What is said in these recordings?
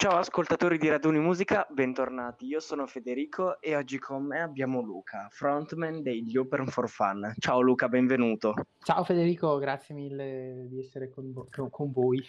Ciao ascoltatori di Raduni Musica, bentornati. Io sono Federico e oggi con me abbiamo Luca, frontman degli Open for Fun. Ciao Luca, benvenuto. Ciao Federico, grazie mille di essere con, vo- con voi.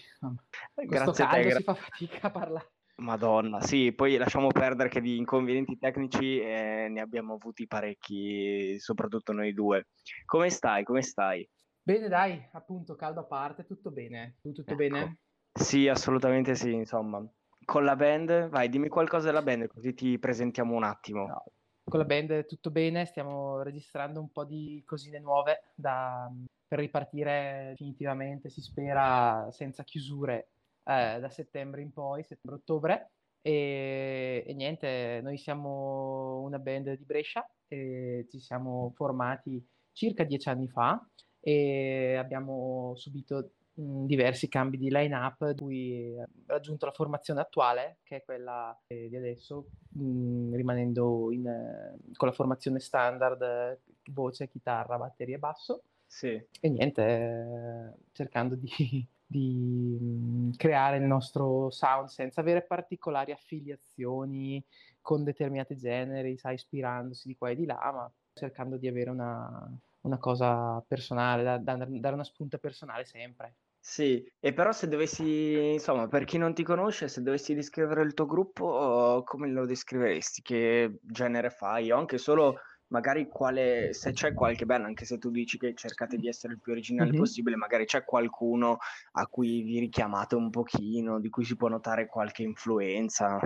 Grazie a te. Gra- si fa fatica a parlare. Madonna, sì, poi lasciamo perdere che di inconvenienti tecnici eh, ne abbiamo avuti parecchi, soprattutto noi due. Come stai? Come stai? Bene, dai, appunto, caldo a parte, tutto bene. Tu tutto ecco. bene? Sì, assolutamente sì, insomma con la band? Vai, dimmi qualcosa della band così ti presentiamo un attimo. No, con la band tutto bene, stiamo registrando un po' di cosine nuove da, per ripartire definitivamente, si spera, senza chiusure eh, da settembre in poi, settembre-ottobre. E, e, niente, noi siamo una band di Brescia ci siamo formati circa dieci anni fa e abbiamo subito diversi cambi di line-up, cui ha raggiunto la formazione attuale, che è quella di adesso, mh, rimanendo in, eh, con la formazione standard voce, chitarra, batteria e basso. Sì. E niente, eh, cercando di, di creare il nostro sound senza avere particolari affiliazioni con determinati generi, sai, ispirandosi di qua e di là, ma cercando di avere una, una cosa personale, da, da, dare una spunta personale sempre. Sì, e però se dovessi, insomma, per chi non ti conosce, se dovessi descrivere il tuo gruppo, come lo descriveresti? Che genere fai? O anche solo magari quale, se c'è qualche band, anche se tu dici che cercate di essere il più originale mm-hmm. possibile, magari c'è qualcuno a cui vi richiamate un pochino, di cui si può notare qualche influenza.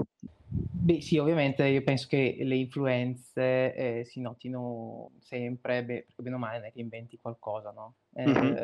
Beh, sì, ovviamente io penso che le influenze eh, si notino sempre, beh, perché bene o male non è che inventi qualcosa, no? Eh, mm-hmm.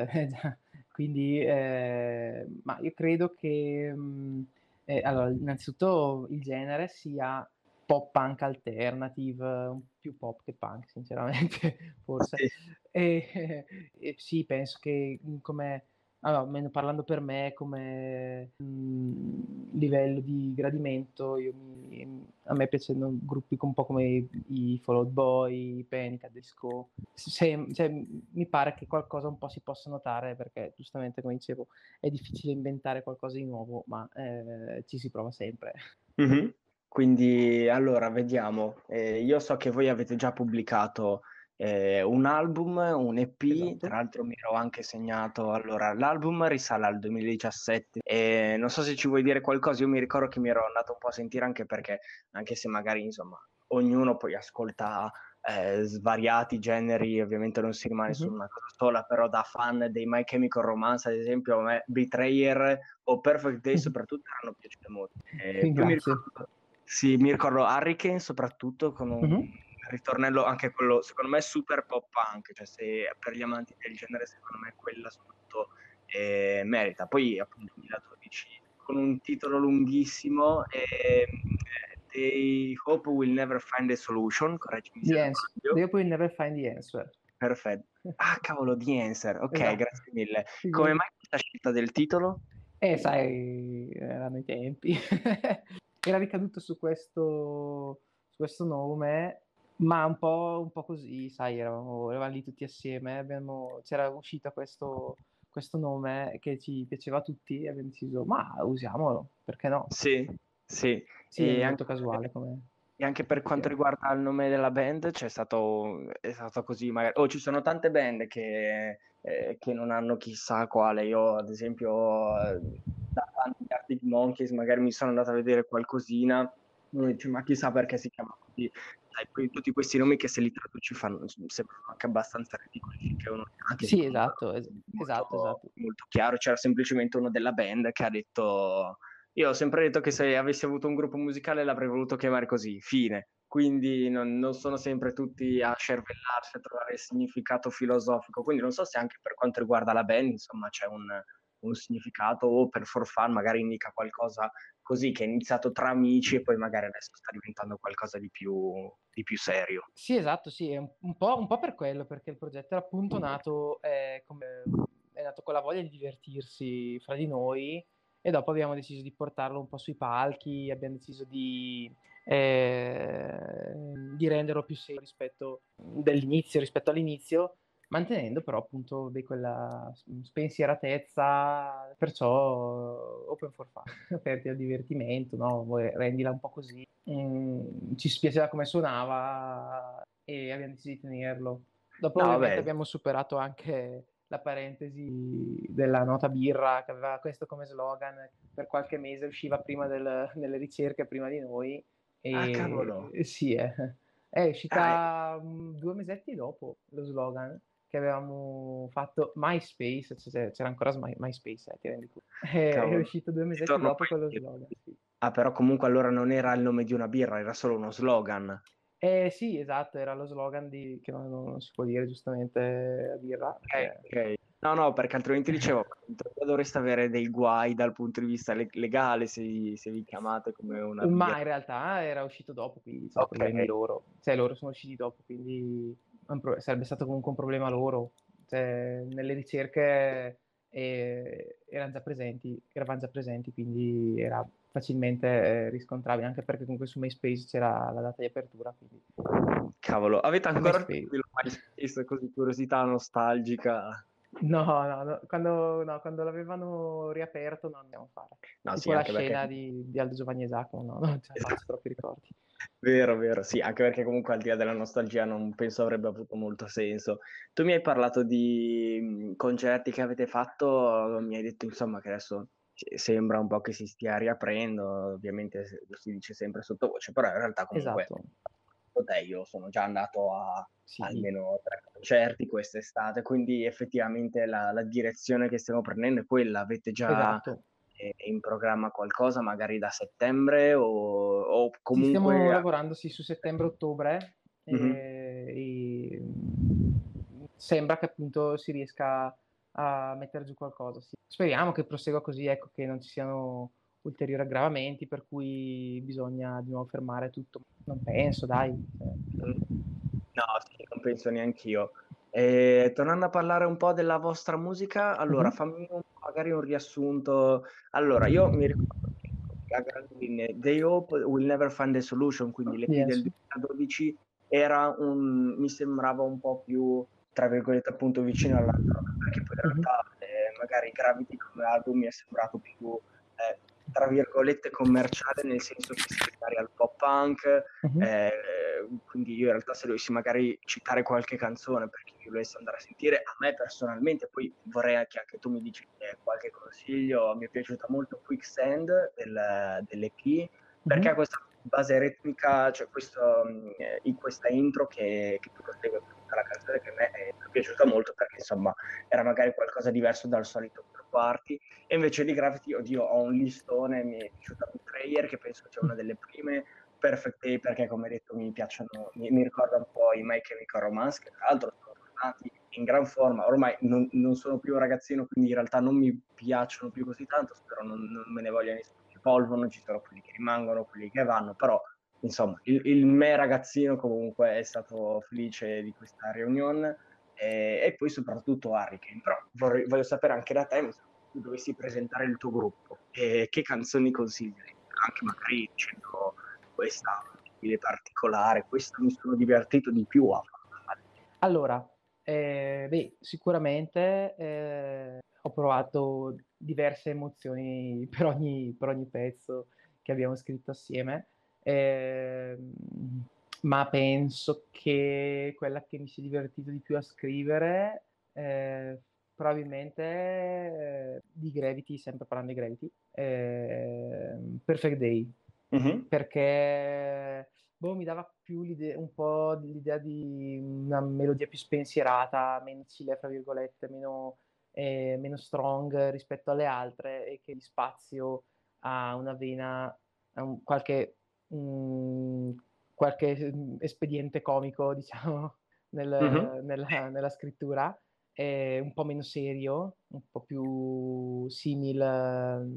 Quindi, eh, ma io credo che, mh, mm, eh, allora, innanzitutto il genere sia pop punk alternative, più pop che punk, sinceramente, forse. Sì. E, e, sì, penso che mm, come allora, parlando per me come mh, mm, livello di gradimento, mi, a me piacciono gruppi un po' come i, i Fall Out Boy, i Panic, Disco. Se, cioè, mi pare che qualcosa un po' si possa notare perché giustamente, come dicevo, è difficile inventare qualcosa di nuovo, ma eh, ci si prova sempre. Mm-hmm. Quindi, allora, vediamo. Eh, io so che voi avete già pubblicato eh, un album, un EP, esatto. tra l'altro mi ero anche segnato, allora l'album risale al 2017 e non so se ci vuoi dire qualcosa, io mi ricordo che mi ero andato un po' a sentire anche perché, anche se magari insomma ognuno poi ascolta eh, svariati generi, ovviamente non si rimane mm-hmm. su una cosa sola, però da fan dei My Chemical Romance, ad esempio, a me Betrayer o Perfect Day soprattutto erano piaciute molto. Eh, mi ricordo, sì, mi ricordo Hurricane soprattutto con un... Mm-hmm ritornello anche quello, secondo me, super pop punk, cioè se per gli amanti del genere, secondo me quella soprattutto eh, merita. Poi appunto 2012 con un titolo lunghissimo, eh, They Hope Will Never Find a Solution, correggimi se answer. They Hope Will Never Find the Answer. Perfetto. Ah, cavolo, The Answer. Ok, esatto. grazie mille. Come mai questa scelta del titolo? Eh, sai, erano i tempi. Era ricaduto su questo, su questo nome ma un po', un po' così, sai, eravamo, eravamo, lì tutti assieme, abbiamo, c'era uscito questo, questo, nome che ci piaceva a tutti e abbiamo deciso, ma usiamolo, perché no? Sì, sì. Sì, e è molto anche, casuale come... E anche per quanto riguarda il nome della band, c'è stato, è stato così, magari, oh, ci sono tante band che, eh, che non hanno chissà quale, io ad esempio da tanti Arctic Monkeys magari mi sono andato a vedere qualcosina, ma chissà perché si chiama così sai, tutti questi nomi che se li traduci fanno, sembrano anche abbastanza ridicoli finché uno anche sì, esatto, es- molto, esatto, esatto. molto chiaro, c'era semplicemente uno della band che ha detto io ho sempre detto che se avessi avuto un gruppo musicale l'avrei voluto chiamare così, fine. Quindi non, non sono sempre tutti a cervellarsi, a trovare il significato filosofico. Quindi non so se anche per quanto riguarda la band, insomma, c'è un, un significato o per for fun magari indica qualcosa così che è iniziato tra amici e poi magari adesso sta diventando qualcosa di più, di più serio. Sì, esatto, sì, è un, un, po', un, po', per quello, perché il progetto era appunto nato, eh, come, è nato con la voglia di divertirsi fra di noi e dopo abbiamo deciso di portarlo un po' sui palchi, abbiamo deciso di, eh, di renderlo più serio rispetto, rispetto all'inizio mantenendo però appunto di quella spensieratezza, perciò open for fun, aperti al divertimento, no? rendila un po' così. Mm, ci spiaceva come suonava e abbiamo deciso di tenerlo. Dopo no, abbiamo superato anche la parentesi della nota birra che aveva questo come slogan per qualche mese usciva prima del, nelle ricerche prima di noi e ah cavolo sì è, è uscita ah, due mesetti dopo lo slogan che avevamo fatto MySpace cioè, c'era ancora My, MySpace eh, ti rendi conto è uscito due mesetti dopo quello slogan sì. ah però comunque allora non era il nome di una birra era solo uno slogan eh sì, esatto, era lo slogan di... che non, non si può dire giustamente a birra. Ok, eh. ok. No, no, perché altrimenti dicevo, dovreste avere dei guai dal punto di vista le- legale se vi, se vi, chiamate come una... Ma birra. in realtà era uscito dopo, quindi sono okay. loro. Cioè loro sono usciti dopo, quindi pro- sarebbe stato comunque un problema loro. Cioè, nelle ricerche eh, erano già presenti, eravamo già presenti, quindi era facilmente eh, riscontrabile, anche perché comunque su MySpace c'era la data di apertura. Quindi... Cavolo, avete ancora MySpace. MySpace così curiosità nostalgica? No, no, no. Quando, no, quando l'avevano riaperto non andiamo a fare. No, tipo sì, la scena perché... di, di, Aldo Giovanni e Giacomo, no, non ce esatto. faccio troppi ricordi. Vero, vero, sì, anche perché comunque al di là della nostalgia non penso avrebbe avuto molto senso. Tu mi hai parlato di concerti che avete fatto, mi hai detto insomma che adesso sembra un po' che si stia riaprendo, ovviamente lo si dice sempre sottovoce, però in realtà comunque esatto. te io sono già andato a sì. almeno tre concerti quest'estate, quindi effettivamente la, la, direzione che stiamo prendendo è quella, avete già esatto. In programma qualcosa magari da settembre o, o comunque... Sì, stiamo lavorando sì, su settembre-ottobre mm-hmm. e, sembra che appunto si riesca a mettere giù qualcosa. Sì. Speriamo che prosegua così, ecco, che non ci siano ulteriori aggravamenti per cui bisogna di nuovo fermare tutto. Non penso, dai. Cioè. No, sì, non penso neanche io. E, tornando a parlare un po' della vostra musica, allora mm-hmm. fammi un, magari un riassunto. Allora, io mi ricordo che a grandi linee They Hope Will Never Find a Solution, quindi l'EP yes. del 2012 era un, mi sembrava un po' più tra virgolette appunto vicino all'altro perché poi in realtà eh, magari Gravity come album mi è sembrato più eh, tra virgolette commerciale nel senso che si magari al pop punk uh-huh. eh, quindi io in realtà se dovessi magari citare qualche canzone per chi volesse andare a sentire a me personalmente poi vorrei che anche tu mi dici qualche consiglio. Mi è piaciuta molto Quicksand del, dell'EP uh-huh. perché ha questa base ritmica cioè questo, in questa intro che, che tu prosegue tutta la canzone che a me è piaciuta molto perché insomma era magari qualcosa diverso dal solito party e invece di Gravity oddio ho un listone mi è piaciuta Betrayer che penso sia una delle prime Perfect Day perché come detto mi piacciono mi, mi ricorda un po' i My Chemical Romance che tra l'altro sono tornati in gran forma ormai non, non, sono più un ragazzino quindi in realtà non mi piacciono più così tanto spero non, non me ne voglia nessuno che polvono ci sono quelli che rimangono quelli che vanno però insomma, il, il, me ragazzino comunque è stato felice di questa riunione e, e poi soprattutto Hurricane. Però vorrei, voglio sapere anche da te, se tu dovessi presentare il tuo gruppo, e che canzoni consigli? Anche magari dicendo questa stile particolare, questo mi sono divertito di più a fare. Allora, eh, beh, sicuramente eh, ho provato diverse emozioni per ogni, per ogni pezzo che abbiamo scritto assieme. Eh, ma penso che quella che mi si è divertito di più a scrivere eh, probabilmente eh, di Gravity, sempre parlando di Gravity, eh, Perfect Day, mm-hmm. perché boh, mi dava più un po' l'idea di una melodia più spensierata, meno chile, fra virgolette, meno, eh, meno strong rispetto alle altre e che di spazio a una vena, a un, qualche... Um, qualche mm, espediente comico, diciamo, nel, uh-huh. nella, nella, scrittura, è un po' meno serio, un po' più simile,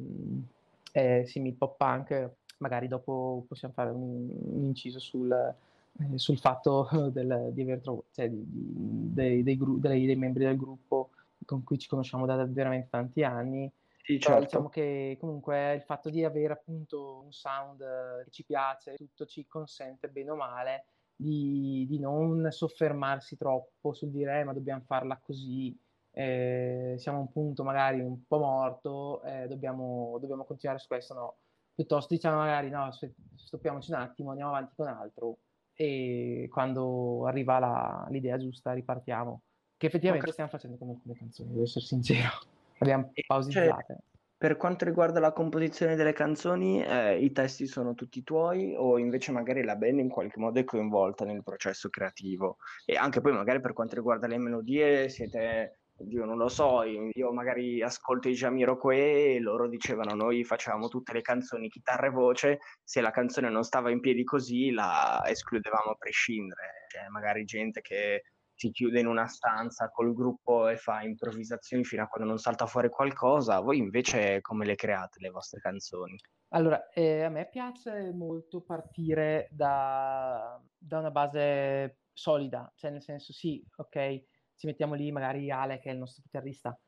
eh, simil pop punk. Magari dopo possiamo fare un, un inciso sul, eh, sul fatto del, di aver trovato, cioè di, di, dei, dei, gru- dei, dei membri del gruppo con cui ci conosciamo da veramente tanti anni sì, certo. diciamo che comunque il fatto di avere appunto un sound che ci piace, tutto ci consente bene o male di, di non soffermarsi troppo sul dire eh, ma dobbiamo farla così, eh, siamo a un punto magari un po' morto, eh, dobbiamo, dobbiamo, continuare su questo, no. Piuttosto diciamo magari no, stoppiamoci un attimo, andiamo avanti con altro e quando arriva la, l'idea giusta ripartiamo. Che effettivamente okay. stiamo facendo con alcune canzoni, devo essere sincero. Abbiamo pausizzate. Cioè, per quanto riguarda la composizione delle canzoni, eh, i testi sono tutti tuoi o invece magari la band in qualche modo è coinvolta nel processo creativo? E anche poi magari per quanto riguarda le melodie siete io non lo so, io magari ascolto i Jamiroquai e loro dicevano noi facevamo tutte le canzoni chitarra e voce, se la canzone non stava in piedi così la escludevamo a prescindere, cioè, magari gente che si chiude in una stanza col gruppo e fa improvvisazioni fino a quando non salta fuori qualcosa, voi invece come le create le vostre canzoni? Allora, eh, a me piace molto partire da, da una base solida, cioè nel senso sì, ok, ci mettiamo lì, magari Ale, che è il nostro chitarrista,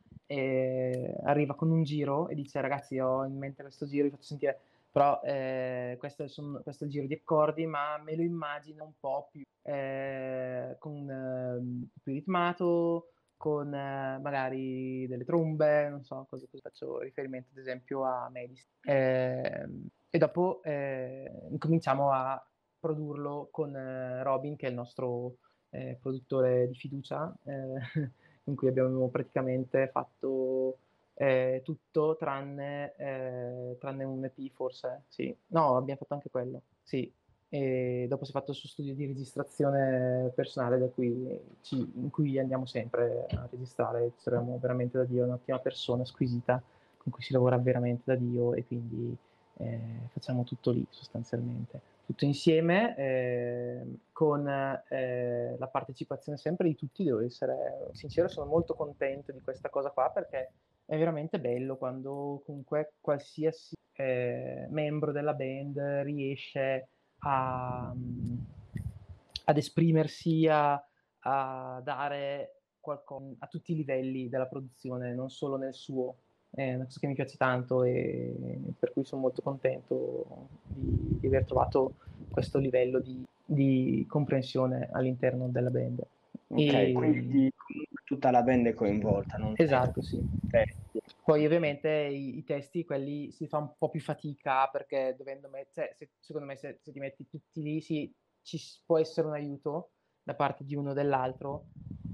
arriva con un giro e dice ragazzi ho in mente questo giro, vi faccio sentire, però eh, questo, il, questo, è il giro di accordi, ma me lo immagino un po' più, eh, con, eh, più ritmato, con eh, magari delle trombe, non so, cosa, cosa faccio riferimento ad esempio a Medis. Ehm, e dopo eh, incominciamo a produrlo con eh, Robin, che è il nostro eh, produttore di fiducia, eh, in cui abbiamo praticamente fatto eh, tutto tranne, eh, tranne, un EP forse, sì. No, abbiamo fatto anche quello, sì. E dopo si è fatto il suo studio di registrazione personale cui ci, in cui andiamo sempre a registrare, ci troviamo veramente da Dio, un'ottima persona, squisita, con cui si lavora veramente da Dio e quindi eh, facciamo tutto lì sostanzialmente tutto insieme eh, con eh, la partecipazione sempre di tutti, devo essere sincero, sono molto contento di questa cosa qua perché è veramente bello quando comunque qualsiasi eh, membro della band riesce a, ad esprimersi, a, a dare qualcosa a tutti i livelli della produzione, non solo nel suo è una cosa che mi piace tanto e per cui sono molto contento di, di aver trovato questo livello di, di comprensione all'interno della band. Ok, e... quindi tutta la band è coinvolta, non Esatto, sì. Testi. Poi ovviamente i, i, testi, quelli si fa un po' più fatica perché dovendo mettere, cioè, se, secondo me se, se, ti metti tutti lì sì, ci può essere un aiuto da parte di uno o dell'altro,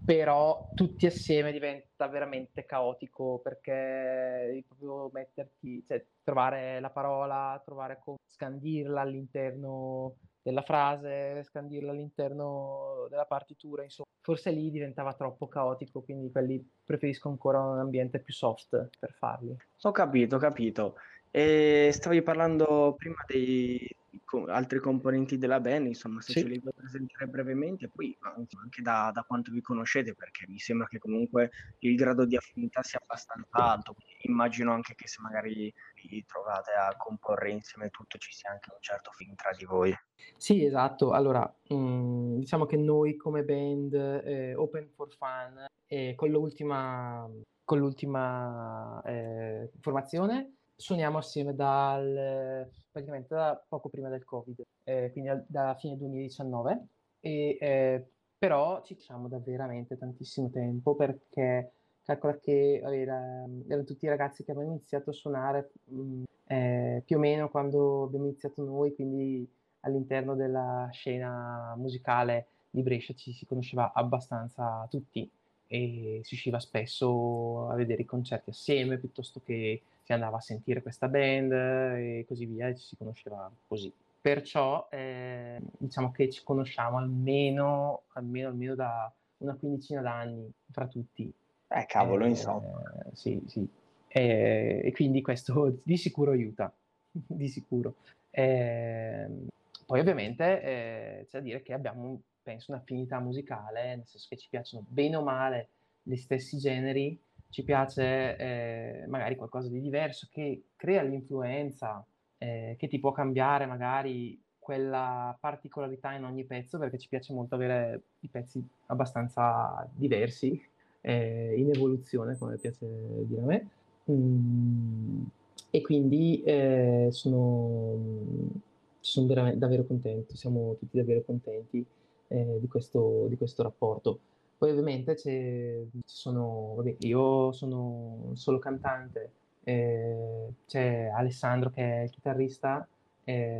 però tutti assieme diventa veramente caotico perché devi proprio metterti, cioè trovare la parola, trovare come scandirla all'interno della frase, scandirla all'interno della partitura, insomma, forse lì diventava troppo caotico, quindi quelli preferisco ancora un ambiente più soft per farli. Ho capito, ho capito. E stavi parlando prima dei, co- altri componenti della band, insomma, se sì. ce li vuoi presentare brevemente, poi anche da, da, quanto vi conoscete, perché mi sembra che comunque il grado di affinità sia abbastanza alto, immagino anche che se magari vi trovate a comporre insieme tutto ci sia anche un certo film tra di voi. Sì, esatto. Allora, mh, mm, diciamo che noi come band eh, Open for Fun, eh, con l'ultima, con l'ultima eh, formazione, suoniamo assieme dal, praticamente da poco prima del Covid, eh, quindi al, da fine 2019, e, eh, però ci facciamo da veramente tantissimo tempo perché calcola che era, erano tutti i ragazzi che avevano iniziato a suonare mh, mm, eh, più o meno quando abbiamo iniziato noi, quindi all'interno della scena musicale di Brescia ci si conosceva abbastanza tutti e si usciva spesso a vedere i concerti assieme piuttosto che si andava a sentire questa band e così via e ci si conosceva così. Perciò eh, diciamo che ci conosciamo almeno, almeno, almeno da una quindicina d'anni fra tutti. Eh cavolo, eh, insomma. Sì, sì. Eh, e quindi questo di sicuro aiuta, di sicuro. Eh, poi ovviamente eh, c'è da dire che abbiamo penso, un'affinità musicale, nel senso che ci piacciono bene o male gli stessi generi, ci piace eh, magari qualcosa di diverso che crea l'influenza, eh, che ti può cambiare magari quella particolarità in ogni pezzo, perché ci piace molto avere i pezzi abbastanza diversi, eh, in evoluzione, come piace dire a me. Mm, e quindi eh, sono, sono davvero contento, siamo tutti davvero contenti eh, di, questo, di, questo, rapporto. Poi ovviamente ci sono, vabbè, io sono solo cantante, eh, c'è Alessandro che è il chitarrista, eh,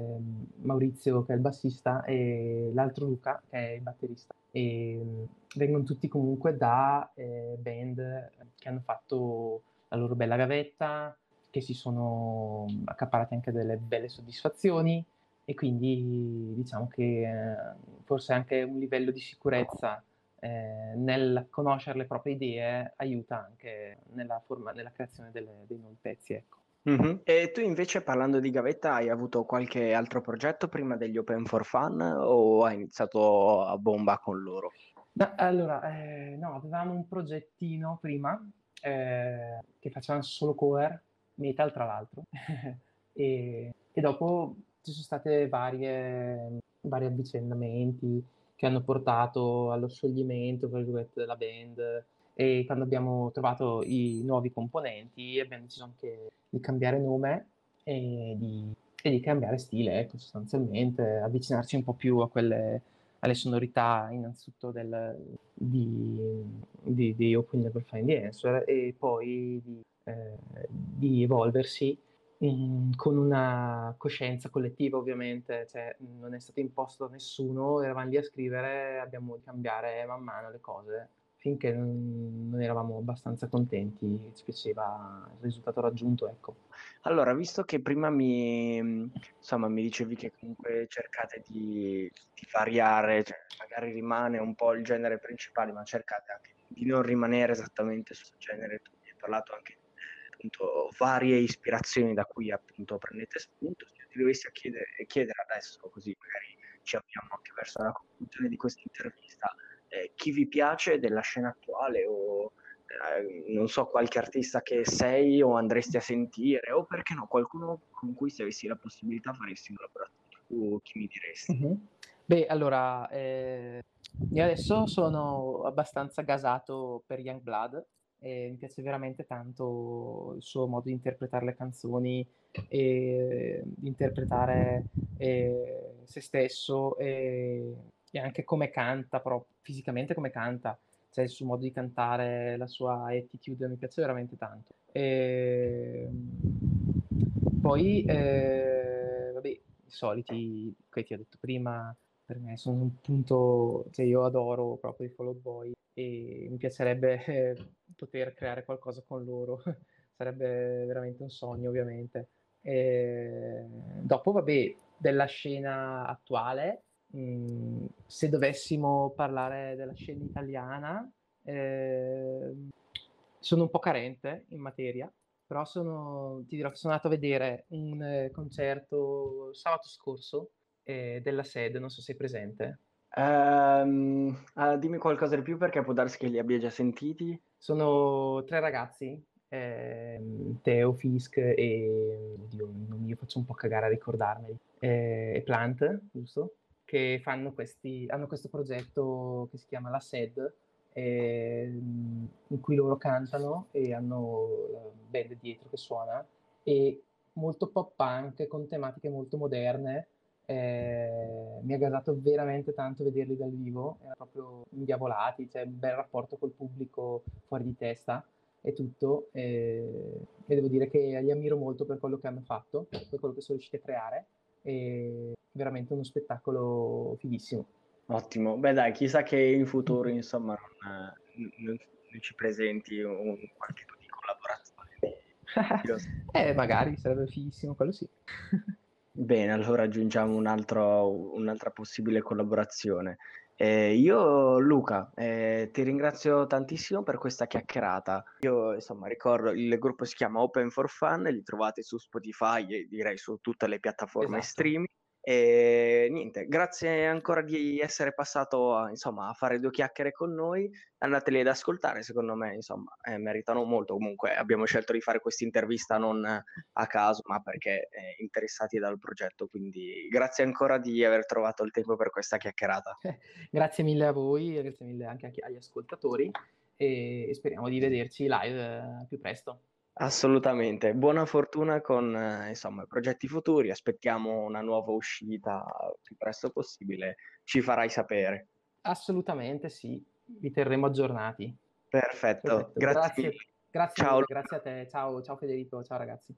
Maurizio che è il bassista e l'altro Luca che è il batterista. E mm, vengono tutti comunque da eh, band che hanno fatto la loro bella gavetta, che si sono accaparati anche delle belle soddisfazioni e quindi diciamo che eh, forse anche un livello di sicurezza eh, nel conoscere le proprie idee aiuta anche nella, forma, nella creazione delle, dei nuovi pezzi. Ecco. Mm-hmm. E tu invece parlando di gavetta hai avuto qualche altro progetto prima degli Open for Fun o hai iniziato a bomba con loro? No, allora, eh, no, avevamo un progettino prima eh, che facevamo solo cover, metal tra l'altro, e, e, dopo ci sono state varie, vari avvicendamenti che hanno portato allo scioglimento della band. E quando abbiamo trovato i nuovi componenti abbiamo deciso anche di cambiare nome e di, e di cambiare stile, ecco, sostanzialmente, avvicinarci un po' più a quelle, alle sonorità innanzitutto del, di, di, di Open Level Find the Answer e poi di, eh, di evolversi in, con una coscienza collettiva ovviamente, cioè non è stato imposto da nessuno, eravamo lì a scrivere, abbiamo di cambiare man mano le cose finché non, non, eravamo abbastanza contenti, ci piaceva il risultato raggiunto, ecco. Allora, visto che prima mi, insomma, mi dicevi che comunque cercate di, di variare, cioè magari rimane un po' il genere principale, ma cercate anche di non rimanere esattamente sul genere, tu mi hai parlato anche appunto, varie ispirazioni da cui appunto prendete spunto, se ti dovessi chiedere, chiedere adesso, così magari ci avviamo anche verso la conclusione di questa intervista, eh, chi vi piace della scena attuale o eh, non so qualche artista che sei o andresti a sentire o perché no qualcuno con cui se avessi la possibilità faresti un collaborazione tu chi mi diresti? Mm-hmm. Beh allora eh, io adesso sono abbastanza gasato per Youngblood e mi piace veramente tanto il suo modo di interpretare le canzoni e di interpretare eh, se stesso e e anche come canta, però fisicamente come canta, cioè il suo modo di cantare, la sua attitude mi piace veramente tanto. E... Ehm, poi, eh, vabbè, i soliti che ti ho detto prima, per me sono un punto, cioè io adoro proprio i Fall Boy e mi piacerebbe eh, poter creare qualcosa con loro, sarebbe veramente un sogno ovviamente. E... Dopo, vabbè, della scena attuale, Mhmm, se dovessimo parlare della scena italiana, eh, sono un po' carente in materia, però sono, ti dirò che sono andato a vedere un eh, concerto sabato scorso eh, della SED, non so se sei presente. Um, uh, dimmi qualcosa di più perché può darsi che li abbia già sentiti. Sono tre ragazzi, eh, Teo, Fisk e... Oddio, io faccio un po' cagare a ricordarmeli. Eh, e Plant, giusto? che fanno questi, hanno questo progetto che si chiama La SED, eh, in cui loro cantano e hanno la band dietro che suona, e molto pop punk con tematiche molto moderne. Eh, mi ha gasato veramente tanto vederli dal vivo, erano proprio indiavolati, c'è cioè un bel rapporto col pubblico fuori di testa e tutto. Eh, e devo dire che li ammiro molto per quello che hanno fatto, per quello che sono riusciti a creare e veramente uno spettacolo fighissimo. Ottimo, beh dai, chissà che in futuro insomma non, non, non ci presenti un, qualche tipo di collaborazione. eh, magari sarebbe fighissimo, quello sì. Bene, allora aggiungiamo un altro, un'altra possibile collaborazione. Eh, io, Luca, eh, ti ringrazio tantissimo per questa chiacchierata. Io, insomma, ricordo il gruppo si chiama Open for Fun, li trovate su Spotify e direi su tutte le piattaforme esatto. streaming. E niente, grazie ancora di essere passato a, insomma, a fare due chiacchiere con noi. Andateli ad ascoltare, secondo me, insomma, eh, meritano molto. Comunque abbiamo scelto di fare questa intervista non a caso, ma perché eh, interessati dal progetto. Quindi grazie ancora di aver trovato il tempo per questa chiacchierata. grazie mille a voi, grazie mille anche agli ascoltatori e speriamo di vederci live eh, più presto. Assolutamente, buona fortuna con eh, insomma, i progetti futuri, aspettiamo una nuova uscita il più presto possibile, ci farai sapere. Assolutamente sì, vi terremo aggiornati. Perfetto, Perfetto. grazie. Grazie, grazie, ciao. grazie a te. Ciao, ciao Federico, ciao ragazzi.